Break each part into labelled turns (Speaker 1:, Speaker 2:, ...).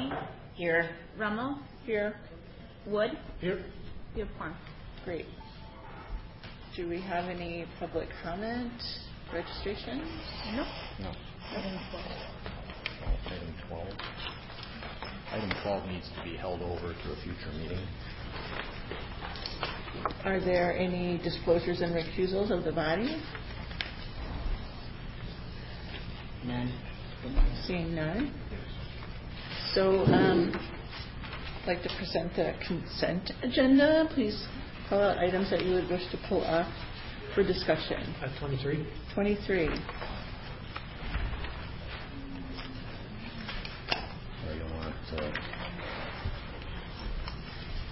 Speaker 1: Kenny,
Speaker 2: Here.
Speaker 1: Rummel,
Speaker 2: Here.
Speaker 1: Wood,
Speaker 3: Here.
Speaker 1: Uniform.
Speaker 2: Great. Do we have any public comment, registration?
Speaker 1: Nope.
Speaker 4: No. Item 12. Item 12. Item 12 needs to be held over to a future meeting.
Speaker 2: Are there any disclosures and recusals of the body?
Speaker 5: None.
Speaker 2: Seeing none. So, um, I'd like to present the consent agenda. Please call out items that you would wish to pull off for discussion.
Speaker 3: At 23.
Speaker 2: 23.
Speaker 4: Or you want, uh,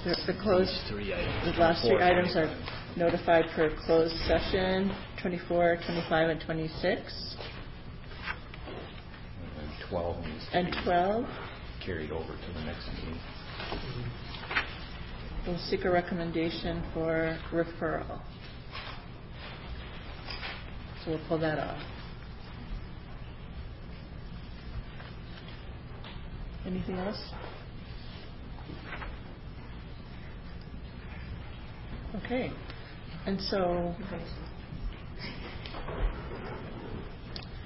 Speaker 2: The the closed,
Speaker 4: three
Speaker 2: the last three items are notified for closed session, 24, 25, and 26.
Speaker 4: And 12 needs to
Speaker 2: And
Speaker 4: be
Speaker 2: 12,
Speaker 4: carried over to the next meeting.
Speaker 2: we'll seek a recommendation for referral. So we'll pull that off. Anything else? Okay, and so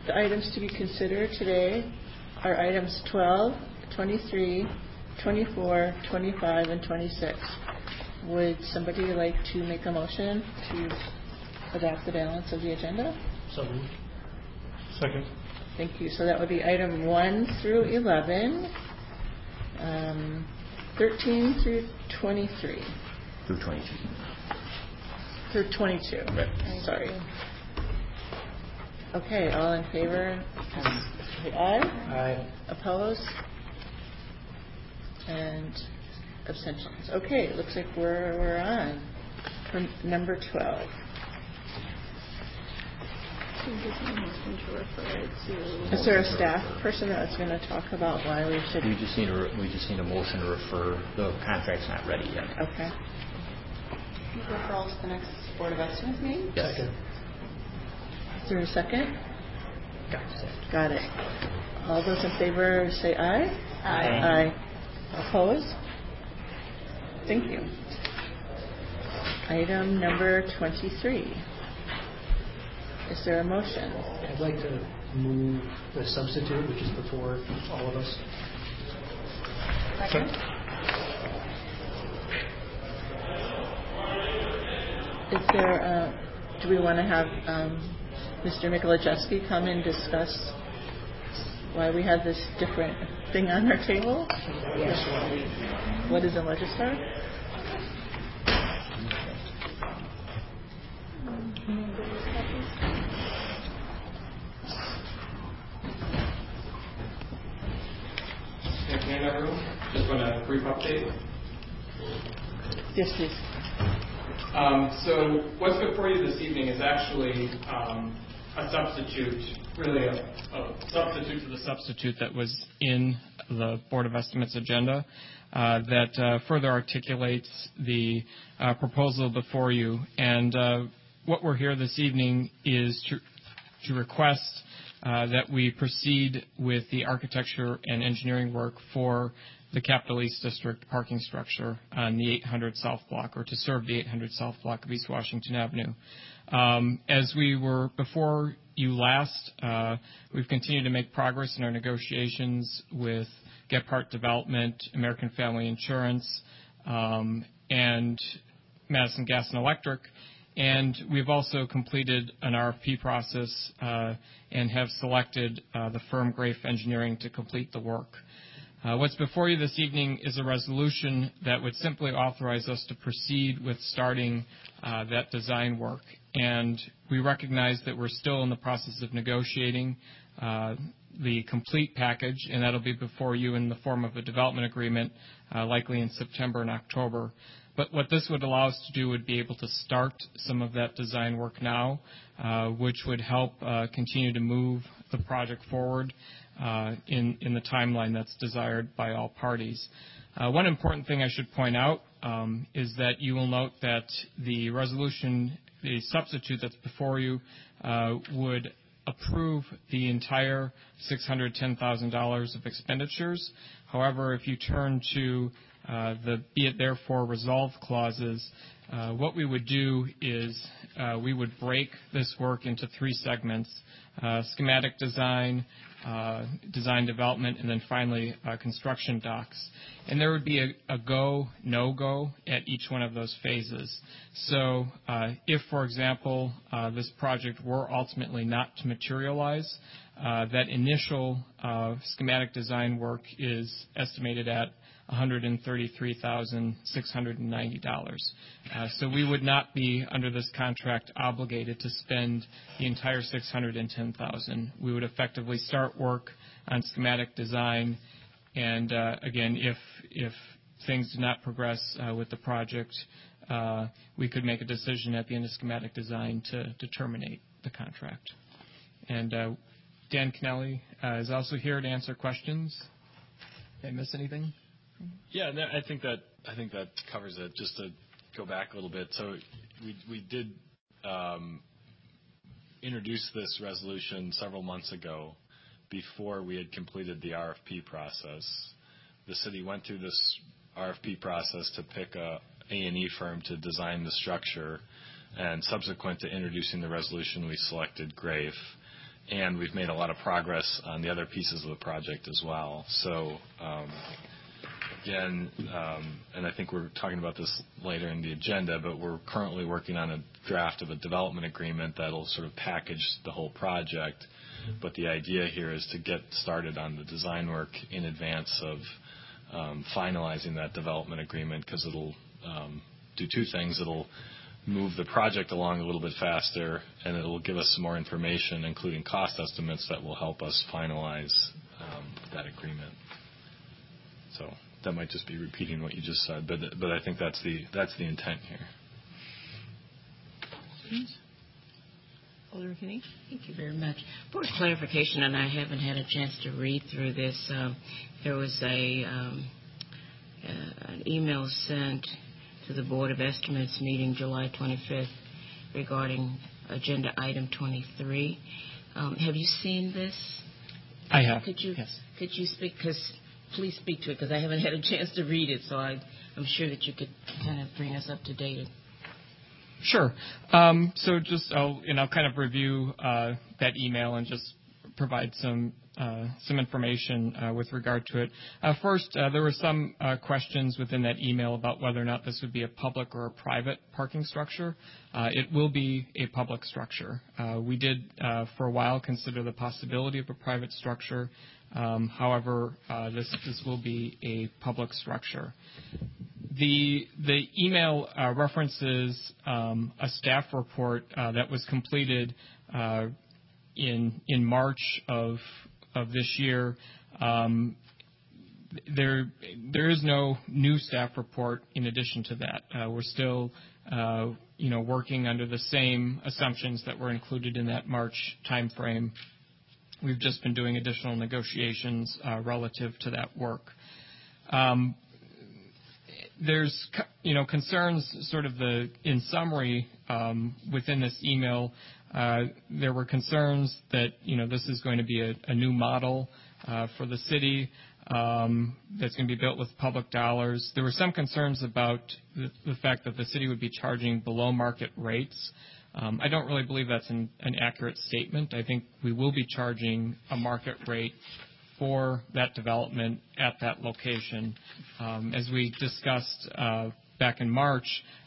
Speaker 2: the items to be considered today are items 12, 23, 24, 25, and 26. Would somebody like to make a motion to adopt the balance of the agenda?
Speaker 3: So moved. Second.
Speaker 2: Thank you. So that would be item 1 through 11, um, 13 through 23,
Speaker 4: Through 22.
Speaker 2: through 22.
Speaker 4: Right.
Speaker 2: Sorry. Okay, all in favor? Say aye.
Speaker 3: Aye.
Speaker 2: Opposed? And abstentions. Okay, it looks like we're, we're on for number 12. Is there a staff person that's going to talk about why we should?
Speaker 4: We just need a, we just need a motion to refer, the contract's not ready yet.
Speaker 2: Okay.
Speaker 5: Referral to the next Board of Estimates meeting?
Speaker 4: Yes.
Speaker 3: Second.
Speaker 2: Is there a second?
Speaker 3: Got it.
Speaker 2: Got it. All those in favor say aye.
Speaker 5: Aye.
Speaker 2: Aye. Opposed? Thank you. Item number 23. Is there a motion?
Speaker 3: I'd like to move the substitute, which is before all of us.
Speaker 5: Second?
Speaker 2: Is there, uh, do we want to have um, Mr. Mikolajewski come and discuss why we have this different thing on our table?
Speaker 5: Yes.
Speaker 2: What is a legistar?
Speaker 6: Good afternoon, everyone. Just want a brief update.
Speaker 2: Yes, please.
Speaker 6: Um, So what's before you this evening is actually um, a substitute, really a a substitute to the substitute that was in the Board of Estimates agenda uh, that uh, further articulates the uh, proposal before you. And uh, what we're here this evening is to to request uh, that we proceed with the architecture and engineering work for the Capital East District parking structure on the 800 South Block, or to serve the 800 South Block of East Washington Avenue. Um, as we were before you last, uh, we've continued to make progress in our negotiations with Gebhardt Development, American Family Insurance, um, and Madison Gas and Electric. And we've also completed an RFP process uh, and have selected uh, the firm Graef Engineering to complete the work. What's before you this evening is a resolution that would simply authorize us to proceed with starting that design work. And we recognize that we're still in the process of negotiating uh, the complete package, and that'll be before you in the form of a development agreement, uh, likely in September and October. But what this would allow us to do would be able to start some of that design work now, uh, which would help continue to move the project forward in, the timeline that's desired by all parties. One important thing I should point out um, is that you will note that the resolution, the substitute that's before you, uh, would approve the entire $610,000 of expenditures. However, if you turn to uh, the be it therefore resolved clauses, uh, what we would do is uh, we would break this work into three segments, uh, schematic design, uh, design development, and then finally uh, construction docs. And there would be a, a go, no go at each one of those phases. So uh, if, for example, uh, this project were ultimately not to materialize, uh, that initial uh, schematic design work is estimated at $133,690. Uh, so we would not be under this contract obligated to spend the entire 610,000. We would effectively start work on schematic design, and uh, again, if if things do not progress uh, with the project, we could make a decision at the end of schematic design to, terminate the contract. And Dan Kennelly is also here to answer questions. Did I miss anything?
Speaker 1: Yeah, no, I think that I think that covers it. Just to go back a little bit, so we we did um, introduce this resolution several months ago, before we had completed the RFP process. The city went through this RFP process to pick a A&E firm to design the structure, and subsequent to introducing the resolution, we selected Graef, and we've made a lot of progress on the other pieces of the project as well. So. Um, again, um, and I think we're talking about this later in the agenda, but we're currently working on a draft of a development agreement that'll sort of package the whole project. But the idea here is to get started on the design work in advance of um, finalizing that development agreement because it'll um, do two things. It'll move the project along a little bit faster, and it'll give us some more information, including cost estimates, that will help us finalize that agreement. So that might just be repeating what you just said, but but I think that's the that's the intent here.
Speaker 2: Alderman Kinney?
Speaker 7: Thank you very much. For clarification, and I haven't had a chance to read through this, um, there was a um, uh, an email sent to the Board of Estimates meeting July 25th regarding agenda item 23. Um, have you seen this?
Speaker 6: I have.
Speaker 7: Could you
Speaker 6: Yes.
Speaker 7: could you speak? Because please speak to it because I haven't had a chance to read it. So I, I'm sure that you could kind of bring us up to date.
Speaker 6: Sure. Um, so just I'll and I'll kind of review uh, that email and just provide some some information uh, with regard to it. Uh, first, uh, there were some uh, questions within that email about whether or not this would be a public or a private parking structure. Uh, it will be a public structure. Uh, we did, uh, for a while, consider the possibility of a private structure. Um, however, uh, this this will be a public structure. The the email uh, references um, a staff report uh, that was completed uh, in in March of of this year. Um, there there is no new staff report in addition to that. Uh, we're still uh, you know working under the same assumptions that were included in that March timeframe. We've just been doing additional negotiations uh, relative to that work. Um, there's you know concerns sort of the in summary um, within this email there were concerns that you know this is going to be a, new model uh, for the city um, that's going to be built with public dollars. There were some concerns about the, fact that the city would be charging below market rates. Um, I don't really believe that's an, accurate statement. I think we will be charging a market rate for that development at that location. Um, as we discussed uh, back in March, uh,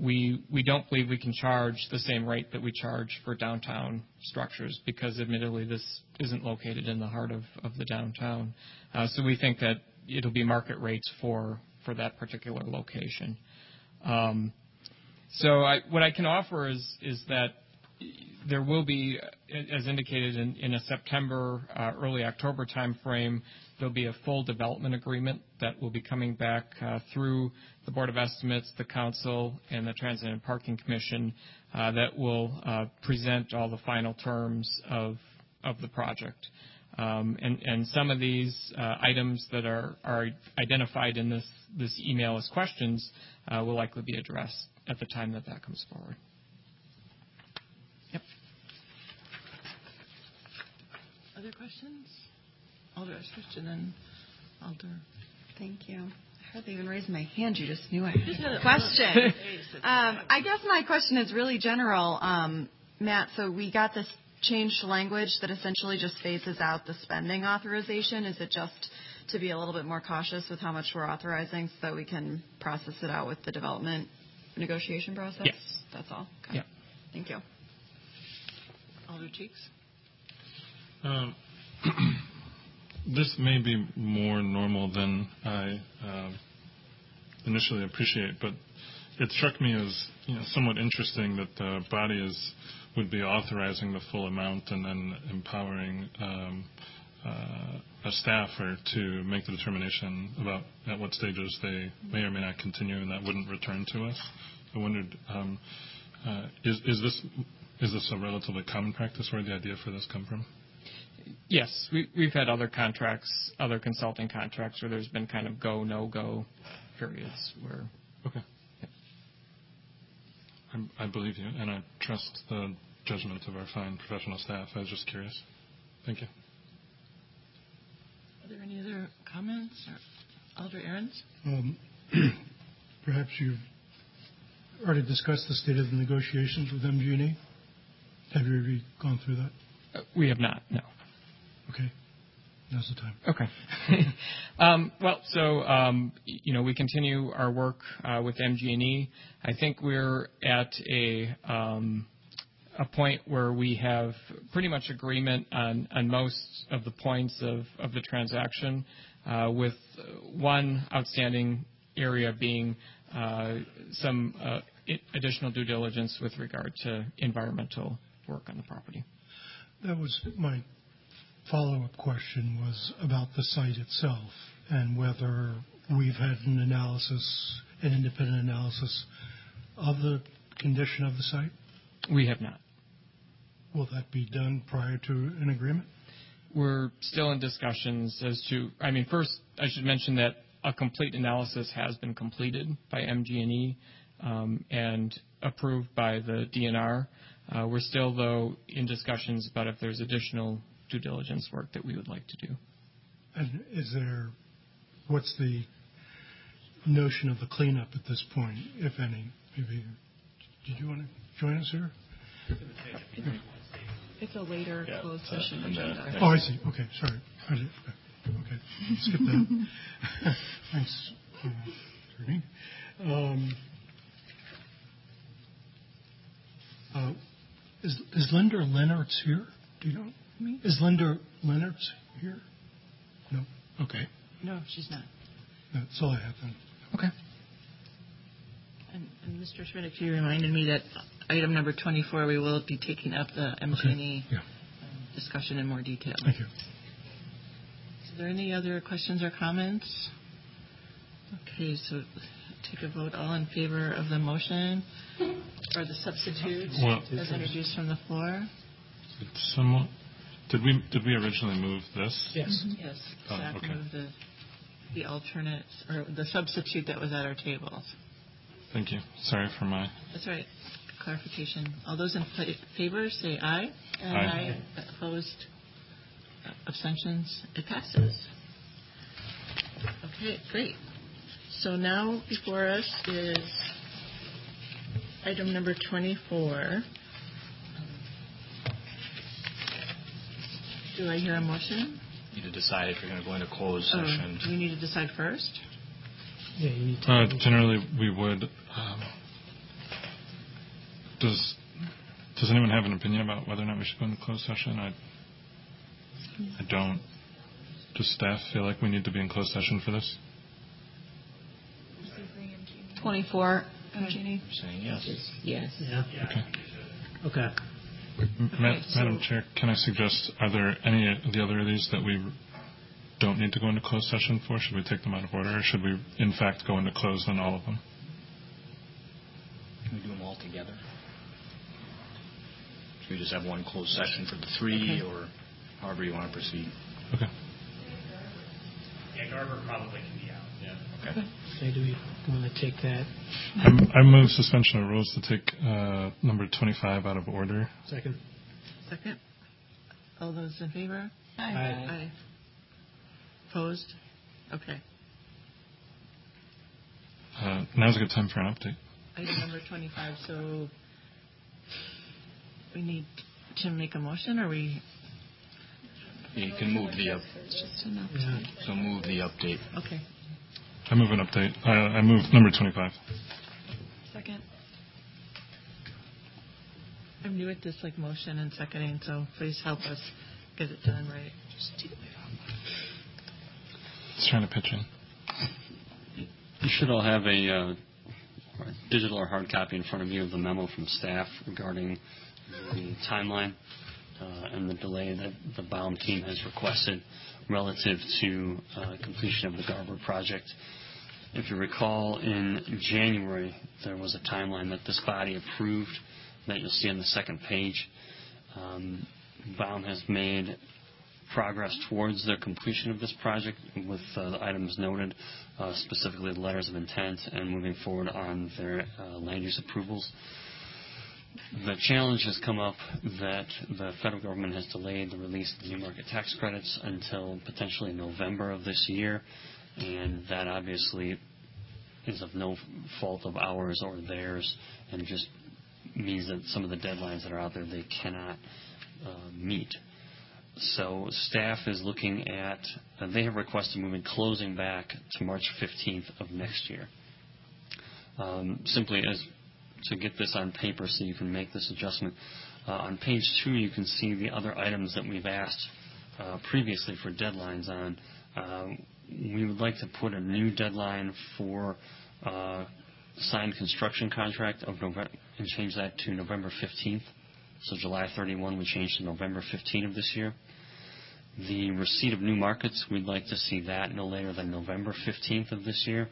Speaker 6: we we don't believe we can charge the same rate that we charge for downtown structures because, admittedly, this isn't located in the heart of, the downtown. Uh, so we think that it'll be market rates for that particular location. Um, what I can offer is that there will be, as indicated in, a September, uh, early October timeframe, there'll be a full development agreement that will be coming back uh, through the Board of Estimates, the Council, and the Transit and Parking Commission uh, that will present all the final terms of the project. Um, and, some of these items that are, identified in this, email as questions will likely be addressed at the time that that comes forward. Yep.
Speaker 2: Other questions? Alder Eskrich and then Alder.
Speaker 5: Thank you. I hardly even raised my hand. You just knew I had
Speaker 2: had
Speaker 5: a
Speaker 2: a-
Speaker 5: question. Um, I guess my question is really general, um, Matt. So we got this changed language that essentially just phases out the spending authorization. Is it just to be a little bit more cautious with how much we're authorizing so that we can process it out with the development negotiation process?
Speaker 6: Yes.
Speaker 5: That's all. Okay.
Speaker 6: Yeah.
Speaker 5: Thank you.
Speaker 2: Alder Cheeks?
Speaker 8: Um, This may be more normal than I um, initially appreciate, but it struck me as, you know, somewhat interesting that the body is, would be authorizing the full amount and then empowering um, uh, a staffer to make the determination about at what stages they may or may not continue, and that wouldn't return to us. I wondered, uh, is this a relatively common practice? Where did the idea for this come from?
Speaker 6: Yes, we, we've had other contracts, other consulting contracts where there's been kind of go, no go periods where.
Speaker 8: Okay. I, I believe you, and I trust the judgment of our fine professional staff. I was just curious. Thank you.
Speaker 2: Are there any other comments? Or Alder Ahrens?
Speaker 9: Um, Perhaps you've already discussed the state of the negotiations with MG&E. Have you already gone through that?
Speaker 6: Uh, we have not, no.
Speaker 9: Okay. Now's the time.
Speaker 6: Okay. um, well, so um, you know, we continue our work uh, with MG&E. I think we're at a um, a point where we have pretty much agreement on, on most of the points of, of the transaction, uh, with one outstanding area being uh, some uh, additional due diligence with regard to environmental work on the property.
Speaker 9: That was my follow-up question was about the site itself and whether we've had an analysis, an independent analysis of the condition of the site.
Speaker 6: We have not.
Speaker 9: Will that be done prior to an agreement?
Speaker 6: We're still in discussions as to, I mean, first, I should mention that a complete analysis has been completed by MG&E um, and approved by the DNR. Uh, we're still, though, in discussions about if there's additional due diligence work that we would like to do.
Speaker 9: And is there, what's the notion of the cleanup at this point, if any? Maybe, did you want to join us here?
Speaker 2: It's a later
Speaker 1: Yeah,
Speaker 2: closed
Speaker 1: uh,
Speaker 2: session
Speaker 1: the
Speaker 2: agenda.
Speaker 9: Oh, I see. Okay, sorry. I did, okay, skip that. Thanks, uh, Attorney. Um, uh, Is is Linda Leonard's here? Do you know?
Speaker 2: Me?
Speaker 9: Is Linda Leonard's here? No? Okay.
Speaker 2: No, she's not.
Speaker 9: That's all I have then.
Speaker 6: Okay.
Speaker 2: And, and Mr. Schmidt, if you reminded me that item number 24, we will be taking up the MG&E
Speaker 9: Yeah,
Speaker 2: um, discussion in more detail.
Speaker 9: thank you.
Speaker 2: Is there any other questions or comments? Okay, so take a vote. All in favor of the motion or the substitute
Speaker 8: Well-
Speaker 2: as introduced from the floor?
Speaker 8: It's somewhat. Did we did we originally move this?
Speaker 3: Yes. Mm-hmm.
Speaker 2: Yes.
Speaker 8: Oh,
Speaker 2: Staff
Speaker 8: okay.
Speaker 2: moved the, the alternate, or the substitute that was at our tables.
Speaker 8: Thank you. Sorry for my.
Speaker 2: That's right. Clarification. All those in fa- favor, say aye.
Speaker 8: Aye.
Speaker 2: Opposed? Abstentions? It passes. Okay, great. So now before us is item number 24. Do I hear a motion?
Speaker 4: You need to decide if you're going to go into closed
Speaker 2: Oh,
Speaker 4: session.
Speaker 2: Do we need to decide first?
Speaker 3: Yeah, you need to.
Speaker 8: Uh, generally, we would. Um, does Does anyone have an opinion about whether or not we should go into closed session? I I don't. Does staff feel like we need to be in closed session for this?
Speaker 5: 24, Jeannie.
Speaker 4: Saying yes.
Speaker 7: Yes.
Speaker 3: Yeah.
Speaker 8: Okay.
Speaker 3: Okay.
Speaker 8: M- mm-hmm. Ma-
Speaker 2: Okay, so-
Speaker 8: Madam Chair, can I suggest, are there any of the other of these that we don't need to go into closed session for? Should we take them out of order, or should we, in fact, go into closed on all of them?
Speaker 4: Can we do them all together? Should we just have one closed session for the three, or however you want to proceed?
Speaker 8: Okay.
Speaker 10: Yeah, Garver probably can be out. Yeah.
Speaker 4: Okay.
Speaker 3: Okay, do we want to take that
Speaker 8: I'm- I move suspension of rules to take uh, number 25 out of order.
Speaker 3: second?
Speaker 2: Second? All those in favor?
Speaker 3: Aye. Aye.
Speaker 2: Opposed? Okay.
Speaker 8: Uh, now's a good time for an update.
Speaker 2: Item number 25, so we need to make a motion, or we,
Speaker 4: You can move the up,
Speaker 5: It's just an update.
Speaker 4: so move the update.
Speaker 2: okay.
Speaker 8: I move an update. Uh, I move number 25.
Speaker 5: Second.
Speaker 2: I'm new at this, like, motion and seconding, so please help us get it done right.
Speaker 8: Just trying to pitch in.
Speaker 11: You should all have a uh, digital or hard copy in front of you of the memo from staff regarding the timeline and the delay that the Baum team has requested relative to uh, completion of the Garver project. If you recall, in January, there was a timeline that this body approved that you'll see on the second page. Um, Baum has made progress towards their completion of this project with uh, the items noted, uh, specifically the letters of intent and moving forward on their uh, land use approvals. The challenge has come up that the federal government has delayed the release of the new market tax credits until potentially November of this year, and that obviously is of no fault of ours or theirs, and just means that some of the deadlines that are out there they cannot uh, meet. So staff is looking at, uh, they have requested moving closing back to March 15th of next year. Um, simply as to get this on paper so you can make this adjustment. Uh, on page two, you can see the other items that we've asked uh, previously for deadlines on. Um, we would like to put a new deadline for uh, signed construction contract of November and change that to November 15th. So July 31 we changed to November 15 of this year. The receipt of new markets, we'd like to see that no later than November 15th of this year.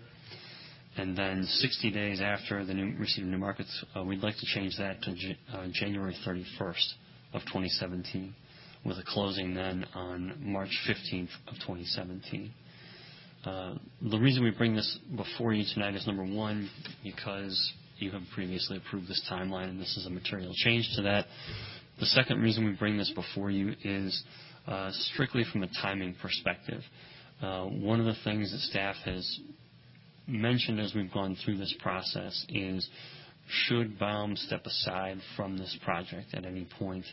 Speaker 11: And then 60 days after the new receipt of new markets, uh, we'd like to change that to uh, January 31st of 2017, with a closing then on March 15th of 2017. Uh, the reason we bring this before you tonight is number one, because you have previously approved this timeline, and this is a material change to that. The second reason we bring this before you is uh, strictly from a timing perspective. Uh, one of the things that staff has mentioned as we've gone through this process is should Baum step aside from this project at any point,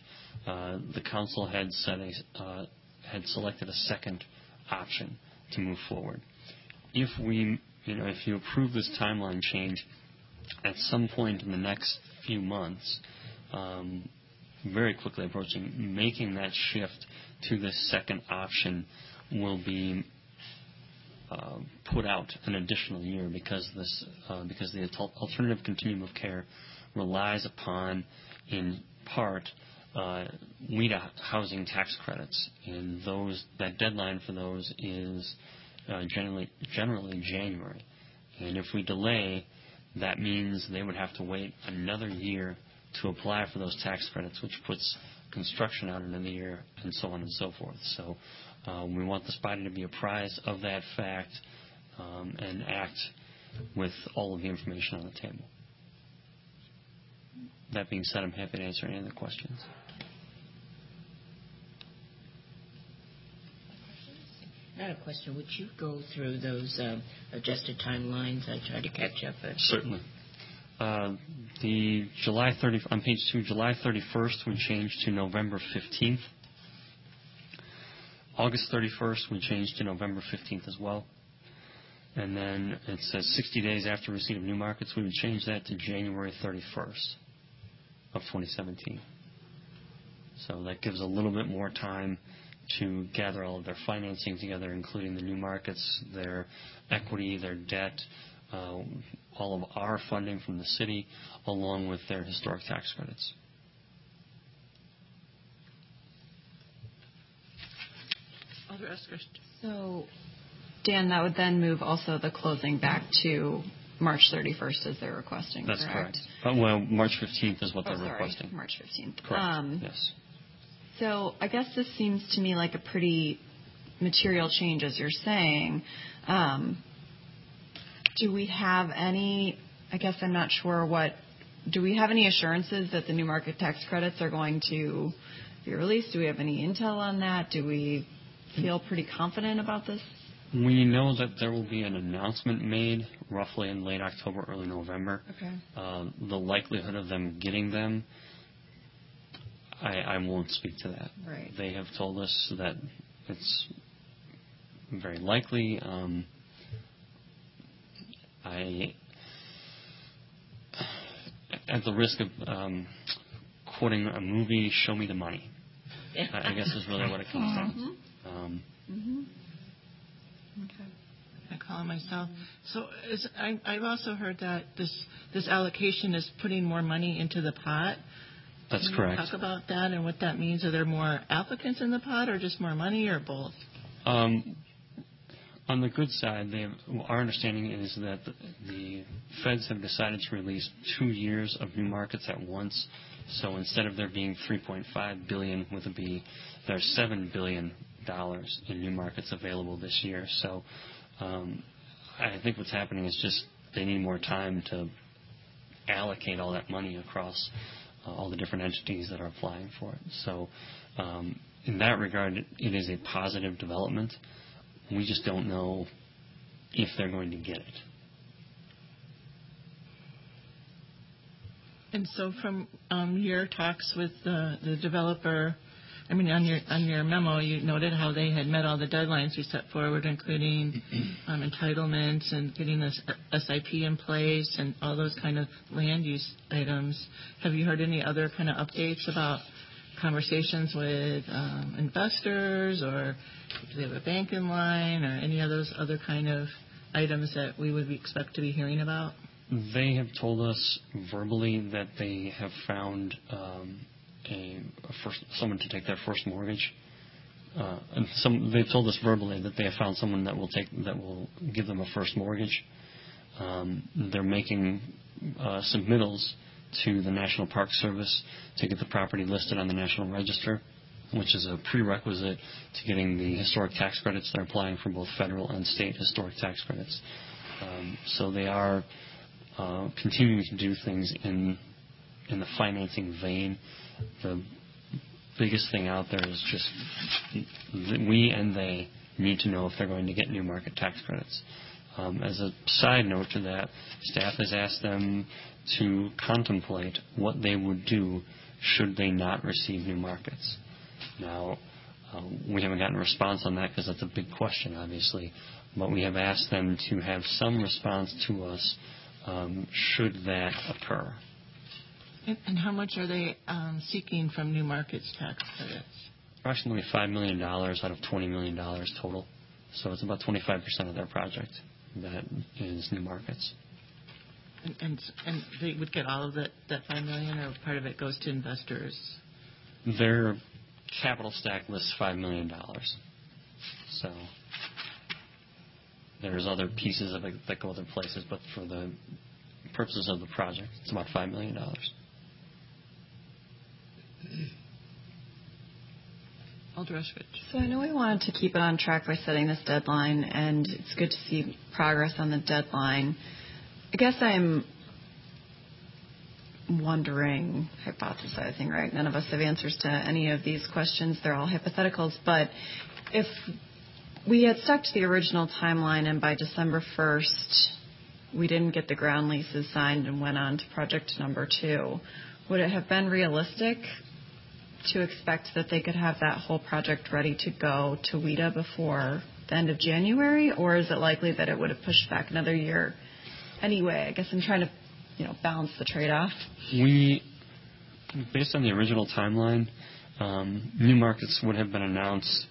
Speaker 11: uh, the council had a, uh, had selected a second option to move forward. If we, you know, if you approve this timeline change, at some point in the next few months, um, very quickly approaching, making that shift to this second option will be put out an additional year because this uh, because the alternative continuum of care relies upon, in part, uh, WHEDA housing tax credits, and those that deadline for those is uh, generally generally January, and if we delay, that means they would have to wait another year to apply for those tax credits, which puts construction out another year, and so on and so forth. So uh, we want the body to be apprised of that fact um, and act with all of the information on the table. That being said, I'm happy to answer any other questions.
Speaker 7: I had a question. Would you go through those um, adjusted timelines? I tried to catch up. But
Speaker 11: Certainly. Uh, the July 30 on page two, July 31st, we changed to November 15th. August 31st, we changed to November 15th as well. And then it says 60 days after receipt of new markets, we would change that to January 31st of 2017. So that gives a little bit more time to gather all of their financing together, including the new markets, their equity, their debt, uh, all of our funding from the city, along with their historic tax credits.
Speaker 2: Alder Eskrich.
Speaker 5: So, Dan, that would then move also the closing back to March 31st as they're requesting,
Speaker 11: That's
Speaker 5: correct?
Speaker 11: correct. Uh, well, March 15th is what
Speaker 5: Oh,
Speaker 11: they're
Speaker 5: sorry,
Speaker 11: requesting.
Speaker 5: March 15th.
Speaker 11: Correct.
Speaker 5: Um,
Speaker 11: yes.
Speaker 5: So I guess this seems to me like a pretty material change, as you're saying. Um, do we have any? I guess I'm not sure what. Do we have any assurances that the new market tax credits are going to be released? Do we have any intel on that? Do we feel pretty confident about this?
Speaker 11: We know that there will be an announcement made roughly in late October, early November.
Speaker 5: Okay.
Speaker 11: Uh, the likelihood of them getting them, I, I won't speak to that.
Speaker 5: Right.
Speaker 11: They have told us that it's very likely. Um, I, at the risk of um, quoting a movie, "Show me the money." I I guess is really what it comes down to. Um,
Speaker 2: Mm-hmm.
Speaker 5: Okay.
Speaker 2: I call it myself. So is, I, I've also heard that this this allocation is putting more money into the pot.
Speaker 11: that's
Speaker 2: Can you
Speaker 11: correct.
Speaker 2: Talk about that and what that means. Are there more applicants in the pot, or just more money, or both?
Speaker 11: Um, on the good side, they have, our understanding is that the, the feds have decided to release two years of new markets at once. So instead of there being 3.5 billion with a B, there's seven billion dollars in new markets available this year. So um, I think what's happening is just they need more time to allocate all that money across uh, all the different entities that are applying for it. So um, in that regard, it, is a positive development. We just don't know if they're going to get it.
Speaker 2: And so from um, your talks with the developer, I mean, on your on your memo, you noted how they had met all the deadlines you set forward, including um, entitlements and getting this SIP in place and all those kind of land use items. Have you heard any other kind of updates about conversations with um, investors, or do they have a bank in line, or any of those other kind of items that we would expect to be hearing about?
Speaker 11: They have told us verbally that they have found um, a, first, someone to take their first mortgage. Uh, and some, they've told us verbally that they have found someone that will take that will give them a first mortgage. Um, they're making uh, submittals to the National Park Service to get the property listed on the National Register, which is a prerequisite to getting the historic tax credits. They're applying for both federal and state historic tax credits. Um, so they are uh, continuing to do things in in the financing vein. The biggest thing out there is just we and they need to know if they're going to get new market tax credits. Um, as a side note to that, staff has asked them to contemplate what they would do should they not receive new markets. Now, uh, we haven't gotten a response on that because that's a big question, obviously, but we have asked them to have some response to us um, should that occur.
Speaker 2: And, how much are they um, seeking from new markets tax credits?
Speaker 11: Approximately $5 million out of $20 million total. So it's about 25% of their project that is new markets.
Speaker 2: And, and and they would get all of that that five million, or part of it goes to investors.
Speaker 11: Their capital stack lists $5 million. So there's other pieces of it that go other places, but for the purposes of the project, it's about $5 million.
Speaker 5: So I know we wanted to keep it on track by setting this deadline, and it's good to see progress on the deadline. I guess I'm wondering, hypothesizing, right? None of us have answers to any of these questions. They're all hypotheticals. But if we had stuck to the original timeline and by December 1st we didn't get the ground leases signed and went on to project number two, would it have been realistic to expect that they could have that whole project ready to go to WHEDA before the end of January, or is it likely that it would have pushed back another year anyway? I guess I'm trying to, you know, balance the trade-off.
Speaker 11: We, based on the original timeline, um, new markets would have been announced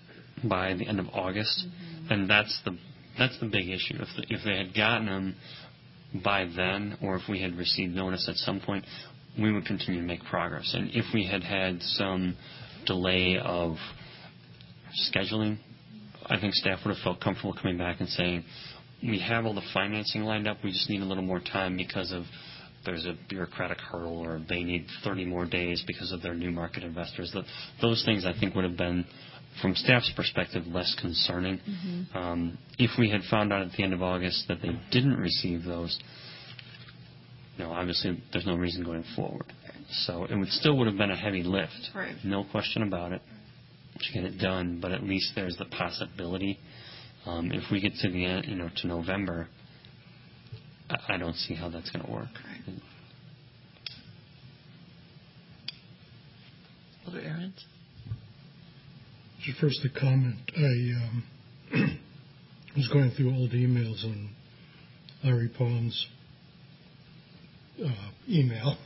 Speaker 11: by the end of August, and that's the that's the big issue. If the, if they had gotten them by then, or if we had received notice at some point, we would continue to make progress. And if we had had some delay of scheduling, I think staff would have felt comfortable coming back and saying, we have all the financing lined up, we just need a little more time because of there's a bureaucratic hurdle or they need 30 more days because of their new market investors. Those things I think would have been, from staff's perspective, less concerning. Um, if we had found out at the end of August that they didn't receive those, you know, obviously there's no reason going forward. So it would still would have been a heavy lift,
Speaker 5: Right.
Speaker 11: no question about it, to get it done. But at least there's the possibility. Um, if we get to the end, you know, to November, I, I don't see how that's going to work.
Speaker 5: Alder Ahrens?
Speaker 9: Just first a comment. I um, was going through old emails on Larry Palm's uh, email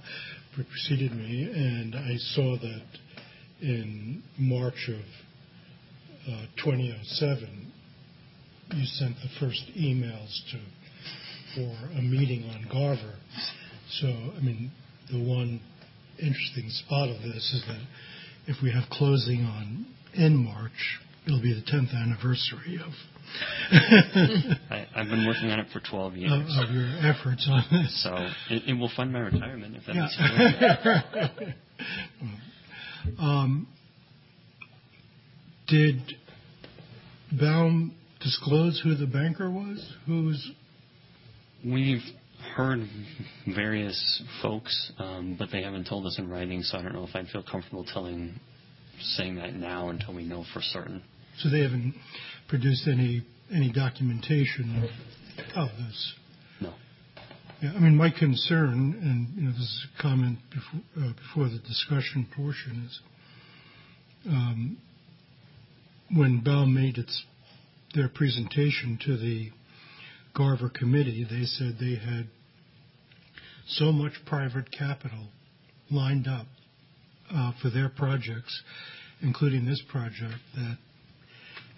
Speaker 9: preceded me, and I saw that in March of uh, 2007, you sent the first emails to for a meeting on Garver. So, I mean, the one interesting spot of this is that if we have closing on in March, it'll be the 10th anniversary of
Speaker 11: I, I've been working on it for 12 years.
Speaker 9: of, of your efforts on this.
Speaker 11: So it, it will fund my retirement if that makes
Speaker 9: Yeah.
Speaker 11: feel good.
Speaker 9: um, did Baum disclose who the banker was? Who's
Speaker 11: We've heard various folks, um, but they haven't told us in writing, so I don't know if I'd feel comfortable telling, saying that now until we know for certain.
Speaker 9: so they haven't produced any any documentation of this?
Speaker 11: No.
Speaker 9: Yeah, I mean, my concern, and you know, this is a comment before, uh, before the discussion portion, is um, when Baum made its their presentation to the Garver committee, they said they had so much private capital lined up uh, for their projects, including this project, that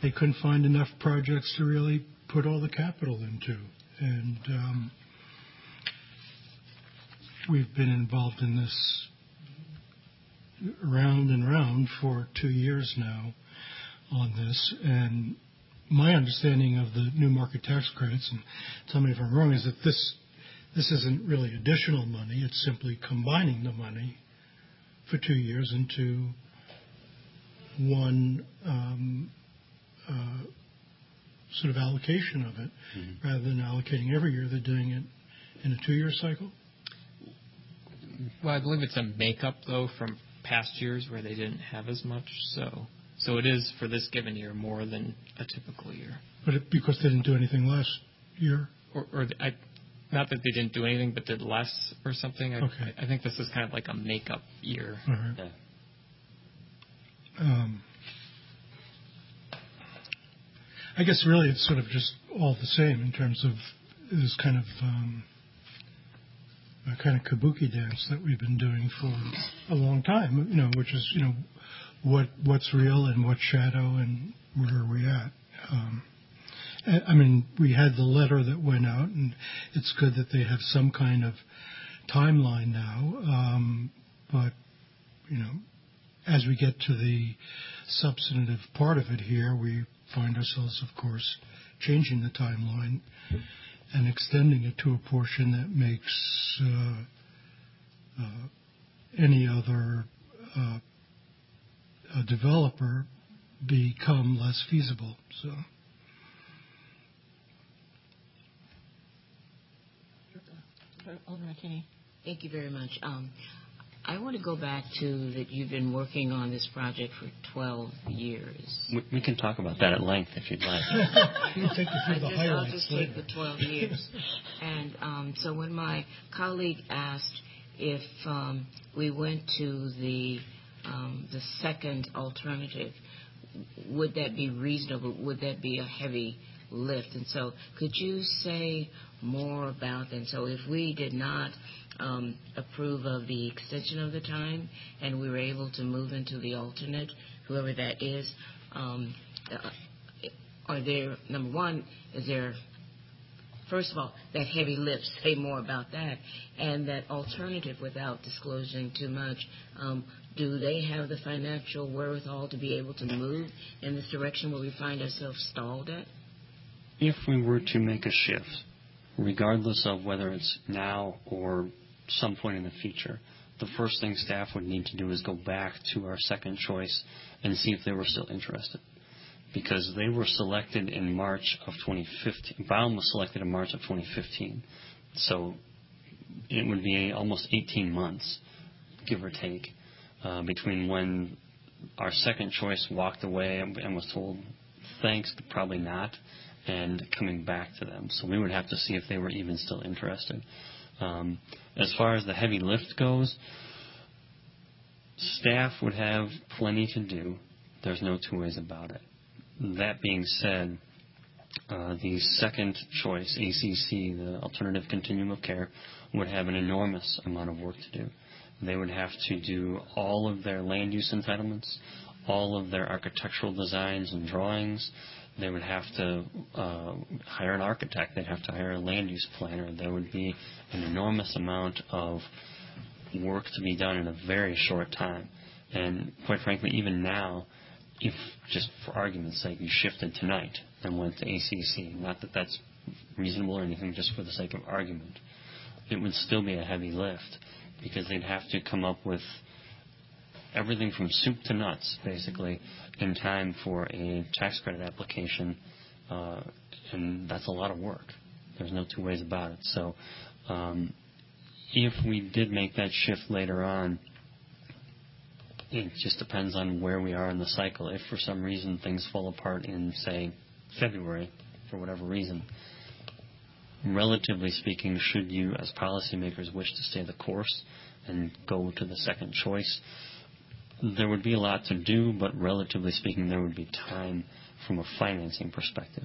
Speaker 9: they couldn't find enough projects to really put all the capital into. And um, we've been involved in this round and round for two years now on this. And my understanding of the new market tax credits, and tell me if I'm wrong, is that this this isn't really additional money. It's simply combining the money for two years into one um, sort of allocation of it, rather than allocating every year. They're doing it in a two-year cycle.
Speaker 6: Well, I believe it's a makeup though from past years where they didn't have as much. So, so it is for this given year more than a typical year.
Speaker 9: But it, because they didn't do anything last year,
Speaker 6: Or, or I, not that they didn't do anything, but did less or something. I,
Speaker 9: Okay.
Speaker 6: I think this is kind of like a makeup year.
Speaker 9: All right.
Speaker 11: Yeah.
Speaker 9: um, I guess really it's sort of just all the same in terms of this kind of um, kind of kabuki dance that we've been doing for a long time. You know, which is you know what what's real and what's shadow and where are we at. Um, I I mean, we had the letter that went out, and it's good that they have some kind of timeline now. Um, but you know, as we get to the substantive part of it here, we find ourselves, of course, changing the timeline and extending it to a portion that makes uh, uh, any other uh, a developer become less feasible. So.
Speaker 5: Alderman McKinney.
Speaker 7: Thank you very much. I want to go back to that you've been working on this project for 12 years.
Speaker 11: We, we can talk about that at length if you'd like.
Speaker 9: We'll take you through
Speaker 7: I
Speaker 9: the
Speaker 7: just, I'll just
Speaker 9: later.
Speaker 7: take the 12 years. and um, so when my colleague asked if um, we went to the um, the second alternative, would that be reasonable? Would that be a heavy lift? And so, could you say more about that? So, if we did not approve of the extension of the time, and we were able to move into the alternate, whoever that is, um, uh, are there number one? Is there first of all that heavy lift? Say more about that, and that alternative without disclosing too much. Um, do they have the financial wherewithal to be able to move in this direction where we find ourselves stalled at?
Speaker 11: if we were to make a shift, regardless of whether it's now or some point in the future, the first thing staff would need to do is go back to our second choice and see if they were still interested. Because they were selected in March of 2015. Baum was selected in March of 2015. So it would be almost 18 months, give or take, uh, between when our second choice walked away and was told thanks, but probably not, and coming back to them. So we would have to see if they were even still interested. Um, as far as the heavy lift goes, staff would have plenty to do. There's no two ways about it. That being said, uh, the second choice, ACC, the Alternative Continuum of Care, would have an enormous amount of work to do. They would have to do all of their land use entitlements, all of their architectural designs and drawings. They would have to uh, hire an architect. They'd have to hire a land use planner. There would be an enormous amount of work to be done in a very short time. And quite frankly, even now, if just for argument's sake you shifted tonight and went to ACC, not that that's reasonable or anything, just for the sake of argument, it would still be a heavy lift because they'd have to come up with everything from soup to nuts, basically, in time for a tax credit application, uh, and that's a lot of work. There's no two ways about it. So, um, if we did make that shift later on, it just depends on where we are in the cycle. If for some reason things fall apart in, say, February, for whatever reason, relatively speaking, should you, as policymakers, wish to stay the course and go to the second choice, there would be a lot to do, but relatively speaking, there would be time from a financing perspective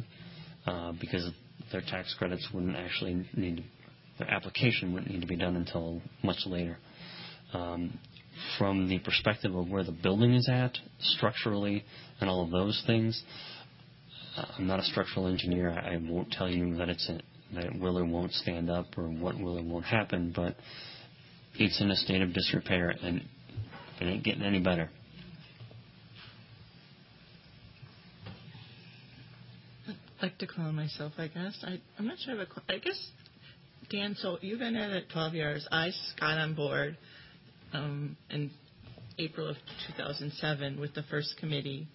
Speaker 11: uh, because their tax credits wouldn't actually need to, their application wouldn't need to be done until much later. Um, from the perspective of where the building is at structurally and all of those things, uh, I'm not a structural engineer. I, won't tell you that it's a, that it will or won't stand up or what will or won't happen, but it's in a state of disrepair and it ain't getting any better.
Speaker 2: I'd like to call myself, I guess. I, I'm not sure. I, have a, I guess, Dan, so you've been at it 12 years. I got on board um, in April of 2007 with the first committee.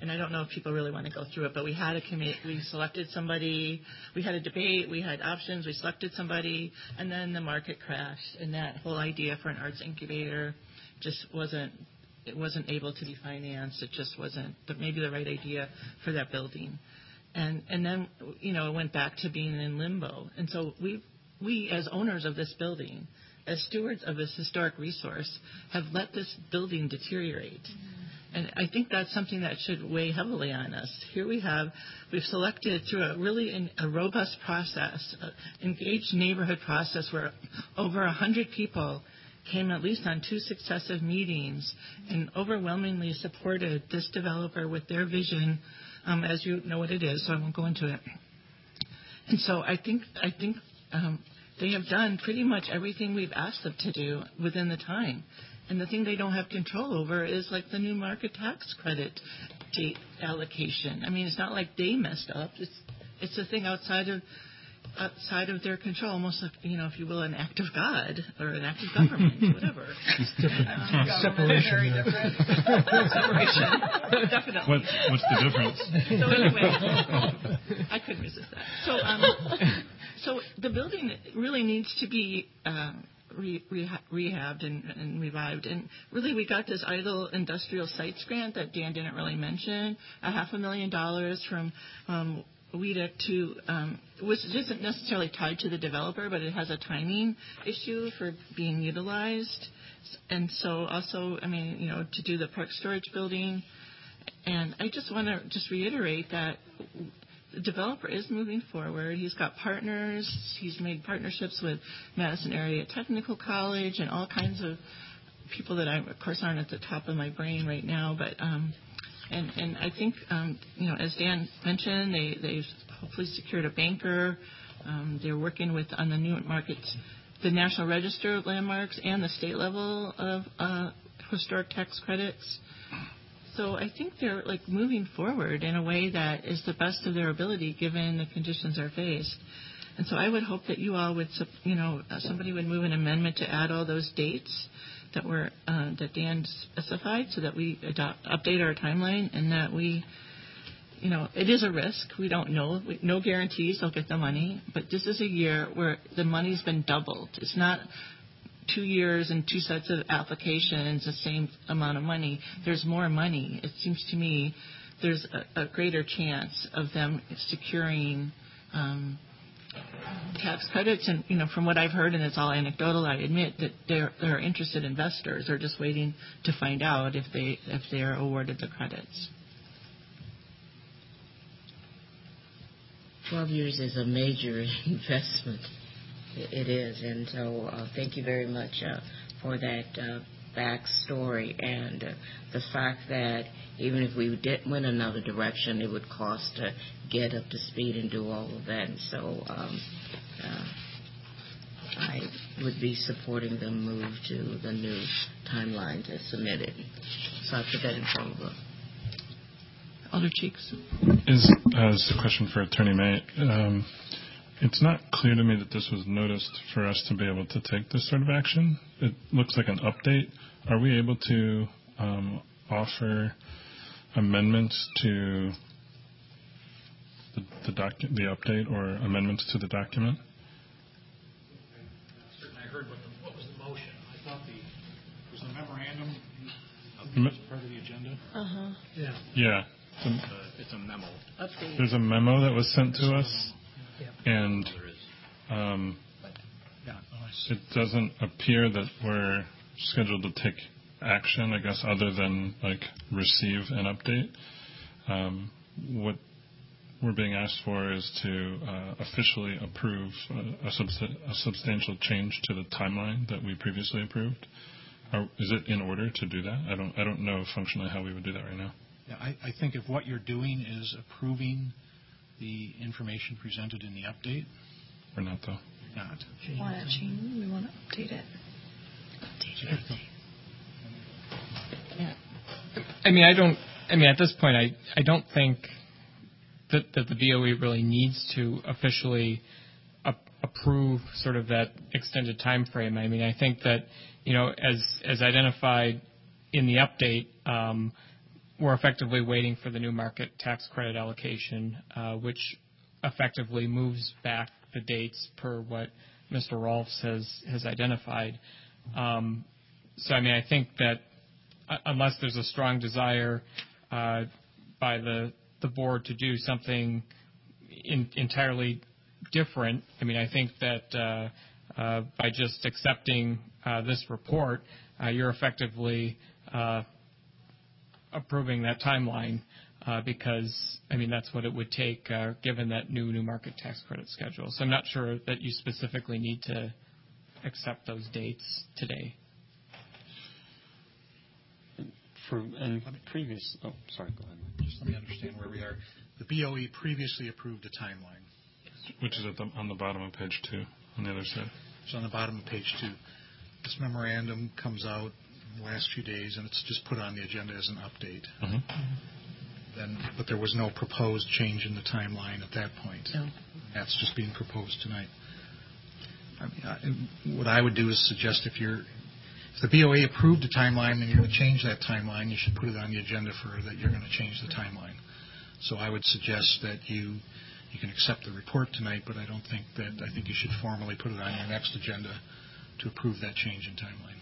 Speaker 2: And I don't know if people really want to go through it, but we had a committee. We selected somebody. We had a debate. We had options. We selected somebody, and then the market crashed. And that whole idea for an arts incubator just wasn't it wasn't able to be financed. It just wasn't the, maybe the right idea for that building. And and then you know it went back to being in limbo. And so we we as owners of this building, as stewards of this historic resource, have let this building deteriorate. Mm-hmm. And I think that's something that should weigh heavily on us. Here we have, we've selected through a really a robust process, engaged neighborhood process where over 100 people came at least on two successive meetings and overwhelmingly supported this developer with their vision, um, as you know what it is, so I won't go into it. And so I think I think um, they have done pretty much everything we've asked them to do within the time. And the thing they don't have control over is like the new market tax credit allocation. I mean, it's not like they messed up. It's it's a thing outside of outside of their control, almost like, you know, if you will, an act of God or an act of government, whatever.
Speaker 9: It's different. Um, separation.
Speaker 2: Very different. separation. Definitely.
Speaker 8: What's, what's the difference?
Speaker 2: so anyway, I couldn't resist that. So, um, so the building really needs to be uh, re- rehabbed and, and, revived. And really, we got this idle industrial sites grant that Dan didn't really mention, a half a million dollars from um, WEDA to, um, which isn't necessarily tied to the developer, but it has a timing issue for being utilized. And so also, I mean, you know, to do the park storage building. And I just want to just reiterate that the developer is moving forward. He's got partners. He's made partnerships with Madison Area Technical College and all kinds of people that I, of course, aren't at the top of my brain right now, but um, and, and I think, um, you know, as Dan mentioned, they, they've hopefully secured a banker. Um, they're working with on the new markets, the National Register of Landmarks and the state level of uh, historic tax credits. So I think they're like moving forward in a way that is the best of their ability given the conditions are faced. And so I would hope that you all would, you know, somebody would move an amendment to add all those dates that were uh, that Dan specified, so that we adopt, update our timeline and that we,
Speaker 12: you know, it is a risk. We don't know. We, no guarantees they'll get the money. But this is a year where the money's been doubled. It's not two years and two sets of applications, the same amount of money. There's more money. It seems to me there's a, a greater chance of them securing um, tax credits. And you know, from what I've heard, and it's all anecdotal, I admit that they're they're interested investors. They're just waiting to find out if they if they are awarded the credits.
Speaker 7: 12 years is a major investment. It is. And so uh, thank you very much uh, for that uh, backstory and uh, the fact that even if we didn't went another direction, it would cost to get up to speed and do all of that. And so um, uh, I would be supporting the move to the new timelines as submitted. So I put that in front of the
Speaker 12: Alder Cheeks.
Speaker 8: Is uh, this is a question for Attorney May. Um, it's not clear to me that this was noticed for us to be able to take this sort of action. It looks like an update. Are we able to um, offer amendments to the the, docu- the update or amendments to the document?
Speaker 13: Certainly, I heard what, was the motion. I thought the was the memorandum
Speaker 8: Me-
Speaker 13: was part of the agenda.
Speaker 2: Uh huh.
Speaker 3: Yeah.
Speaker 8: Yeah. The-
Speaker 13: Uh, it's a memo.
Speaker 2: Update.
Speaker 8: There's a memo that was sent to us, and um,
Speaker 13: Yeah, no, I s-
Speaker 8: it doesn't appear that we're scheduled to take action, I guess, other than like receive an update. Um, what we're being asked for is to uh, officially approve a, a, subst- a substantial change to the timeline that we previously approved. Are, is it in order to do that? I don't. I don't know functionally how we would do that right now.
Speaker 13: yeah, I, I think if what you're doing is approving the information presented in the update,
Speaker 8: Or not though.
Speaker 13: not.
Speaker 5: We Want to change? We want to update it. Update it. Yeah.
Speaker 6: I mean, I don't. I mean, at this point, I I don't think that that the BOE really needs to officially a- approve sort of that extended time frame. I mean, I think that you know, as as identified in the update, um, we're effectively waiting for the new market tax credit allocation, uh, which effectively moves back the dates per what Mr. Rolfs has identified. Um, so, I mean, I think that uh, unless there's a strong desire uh, by the the board to do something in, entirely different, I mean, I think that by just accepting this report, you're effectively approving that timeline uh, because, I mean, that's what it would take uh, given that new new market tax credit schedule. So I'm not sure that you specifically need to accept those dates today.
Speaker 11: For and previous. Oh, sorry. Go ahead.
Speaker 13: Just let me understand where we are. The BOE previously approved a timeline.
Speaker 8: Which is at the, on the bottom of page two, on the other side.
Speaker 13: It's on the bottom of page two. This memorandum comes out in the last few days, and it's just put on the agenda as an update.
Speaker 8: Mm-hmm.
Speaker 13: Then, but there was no proposed change in the timeline at that point.
Speaker 12: No.
Speaker 13: That's just being proposed tonight. I mean, I, what I would do is suggest if you're, if the BOA approved a timeline and you're going to change that timeline, you should put it on the agenda for that you're going to change the timeline. So I would suggest that you, you can accept the report tonight, but I don't think that, I think you should formally put it on your next agenda to approve that change in timeline.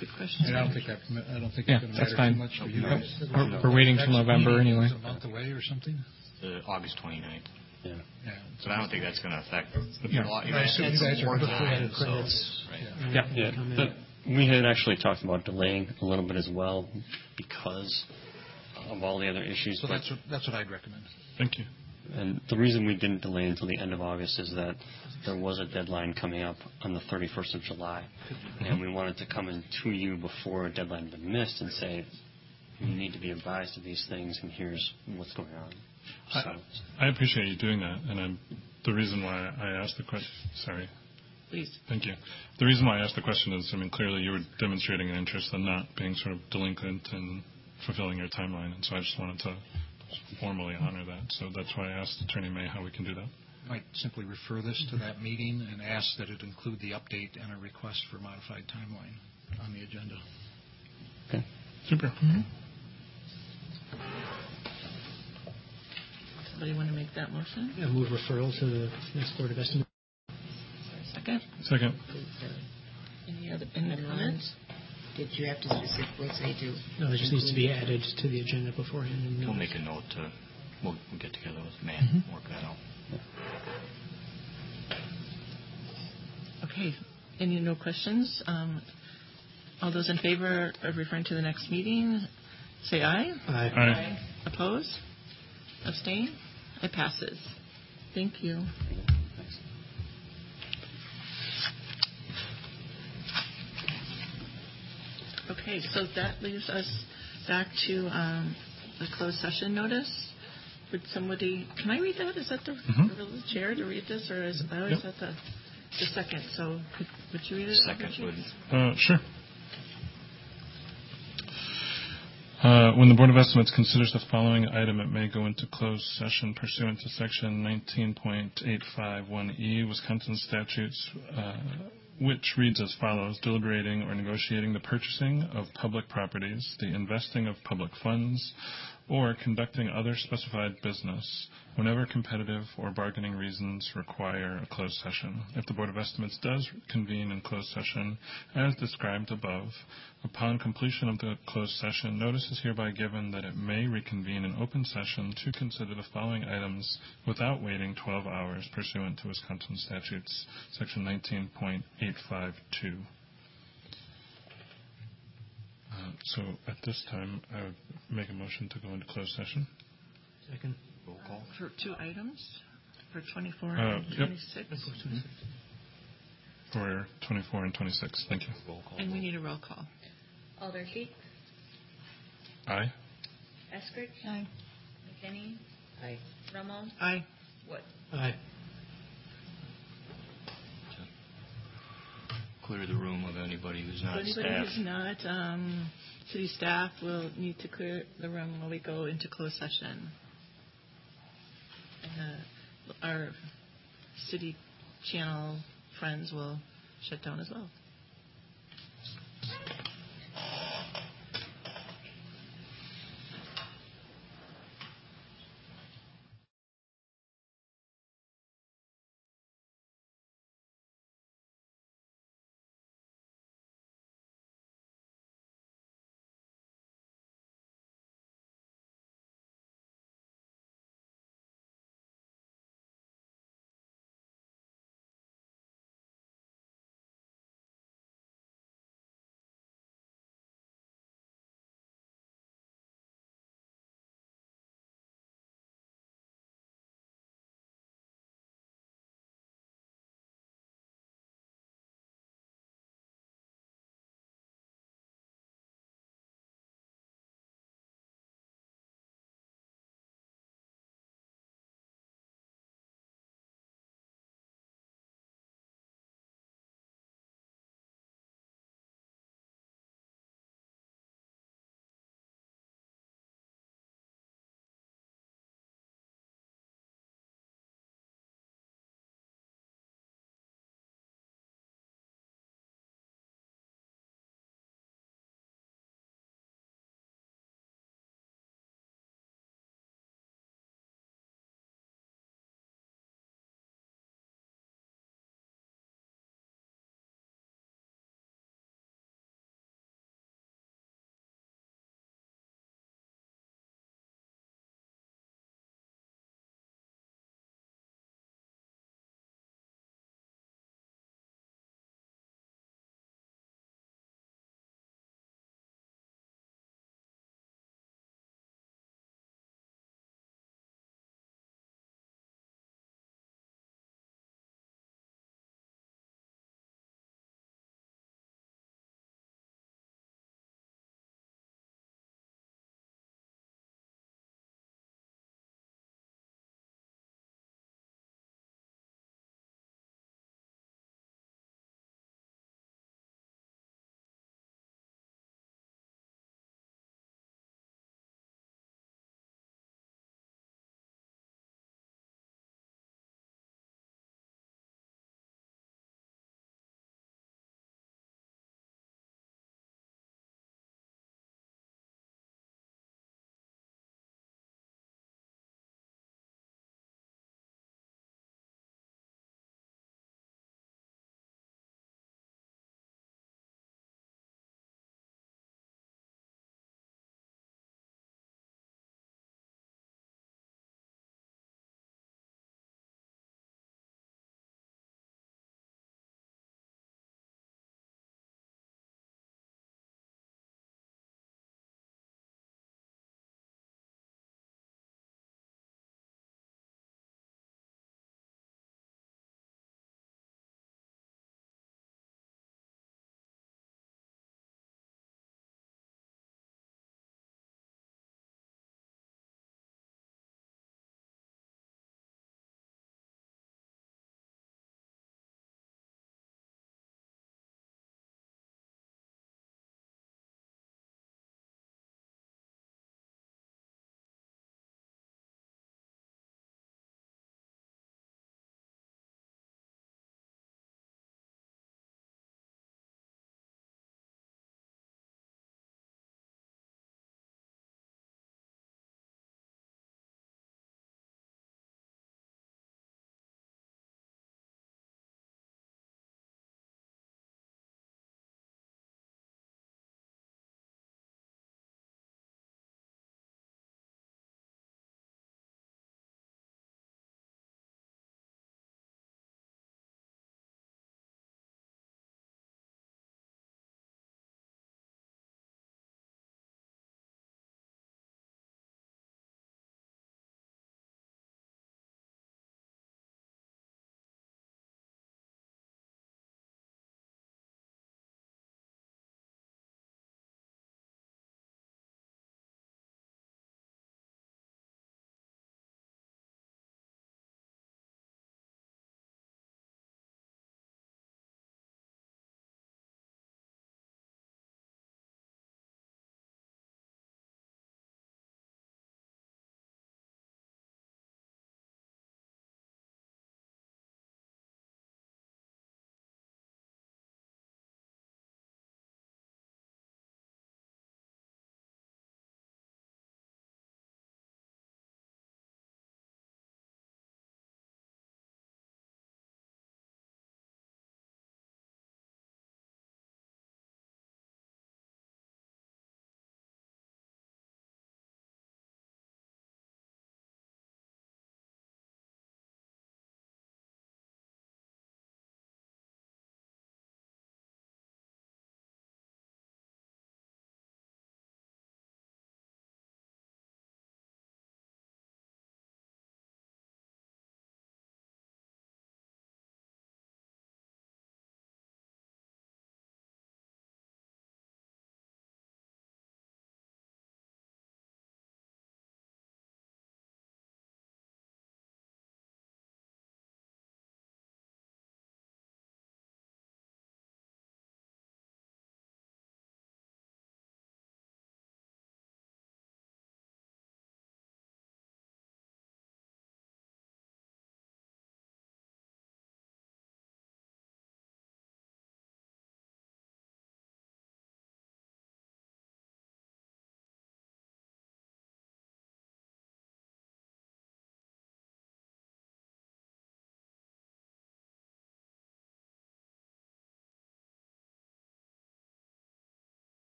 Speaker 12: Good question.
Speaker 13: I don't think that, I don't think
Speaker 6: Yeah,
Speaker 13: it's
Speaker 6: that's fine.
Speaker 13: too much for you
Speaker 6: Nope.
Speaker 13: guys.
Speaker 6: We're- we're waiting till November anyway.
Speaker 13: is a month away or something?
Speaker 14: the August 29th.
Speaker 11: Yeah.
Speaker 13: Yeah.
Speaker 14: But I don't think that's going to affect the
Speaker 6: Yeah.
Speaker 14: law.
Speaker 13: I assume you guys are
Speaker 14: more
Speaker 13: looking at
Speaker 3: credits.
Speaker 14: right.
Speaker 6: Yeah.
Speaker 11: Yeah. We had actually talked about delaying a little bit as well because of all the other issues.
Speaker 13: So that's what, that's what I'd recommend.
Speaker 8: Thank you.
Speaker 11: And the reason we didn't delay until the end of August is that there was a deadline coming up on the 31st of July. And we wanted to come in to you before a deadline had been missed and say, you need to be advised of these things and here's what's going on. So,
Speaker 8: I, I appreciate you doing that, and I'm, the reason why I asked the question. Sorry.
Speaker 12: Please.
Speaker 8: Thank you. The reason why I asked the question is, I mean, clearly you were demonstrating an interest in not being sort of delinquent and fulfilling your timeline, and so I just wanted to formally honor that. So that's why I asked Attorney May how we can do that.
Speaker 13: Might simply refer this to that meeting and ask that it include the update and a request for a modified timeline on the agenda.
Speaker 11: okay.
Speaker 8: Super.
Speaker 2: Somebody want to make that motion?
Speaker 3: Yeah, move referral to the next Board of Estimate.
Speaker 2: Second?
Speaker 8: Second.
Speaker 2: Any other, any comments?
Speaker 7: Did you have to specifically say to?
Speaker 3: No, it just needs to be added to the agenda beforehand. and
Speaker 4: We'll make a note to, we'll, we'll get together with Matt,
Speaker 3: Mhm.
Speaker 4: and work that out.
Speaker 2: Okay, any no questions? Um, All those in favor of referring to the next meeting, say aye.
Speaker 3: Aye.
Speaker 8: Aye.
Speaker 2: Oppose? Abstain? It passes. Thank you. Okay, so that leaves us back to um, the closed session notice. Would somebody, can I read that? Is that the
Speaker 8: Mhm.
Speaker 2: the chair to read this, or is, I always
Speaker 8: Yep.
Speaker 2: have the, the second, so could- would you read it?
Speaker 4: Second would,
Speaker 8: Uh, Sure. Uh, When the Board of Estimates considers the following item, it may go into closed session pursuant to Section 19.851E E, Wisconsin statutes, uh, which reads as follows: deliberating or negotiating the purchasing of public properties, the investing of public funds, or conducting other specified business whenever competitive or bargaining reasons require a closed session. If the Board of Estimates does convene in closed session as described above, upon completion of the closed session, notice is hereby given that it may reconvene in open session to consider the following items without waiting 12 hours pursuant to Wisconsin statutes, section 19.852. So at this time, I would make a motion to go into closed session.
Speaker 3: Second.
Speaker 4: roll call.
Speaker 2: For two items, for 24
Speaker 8: Uh,
Speaker 2: and
Speaker 8: yep.
Speaker 2: 26?
Speaker 8: For 24 and 26. Thank you.
Speaker 4: Roll call.
Speaker 2: And we need a roll call.
Speaker 15: Alder Cheeks,
Speaker 8: Aye.
Speaker 15: Eskrich.
Speaker 16: Aye.
Speaker 15: McKinney,
Speaker 7: Aye.
Speaker 15: Rummel,
Speaker 2: Aye.
Speaker 15: Wood.
Speaker 3: Aye.
Speaker 4: Clear the room of anybody who's
Speaker 2: So
Speaker 4: not
Speaker 2: anybody who's not um, city staff will need to clear the room while we go into closed session. And uh, our city channel friends will shut down as well.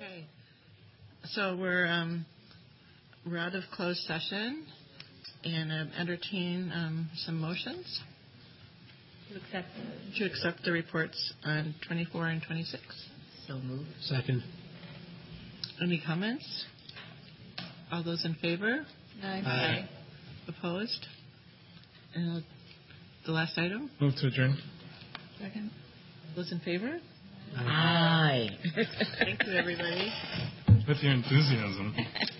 Speaker 2: Okay. So we're um, we're out of closed session, and um, entertain um, some motions
Speaker 15: To accept.
Speaker 2: to accept the reports on 24 and 26.
Speaker 7: So moved.
Speaker 3: Second.
Speaker 2: Any comments? All those in favor?
Speaker 3: Aye.
Speaker 2: Opposed? And the last item?
Speaker 8: Move to adjourn.
Speaker 2: Second. Those in favor?
Speaker 7: Aye.
Speaker 2: Thank you, everybody.
Speaker 8: With your enthusiasm.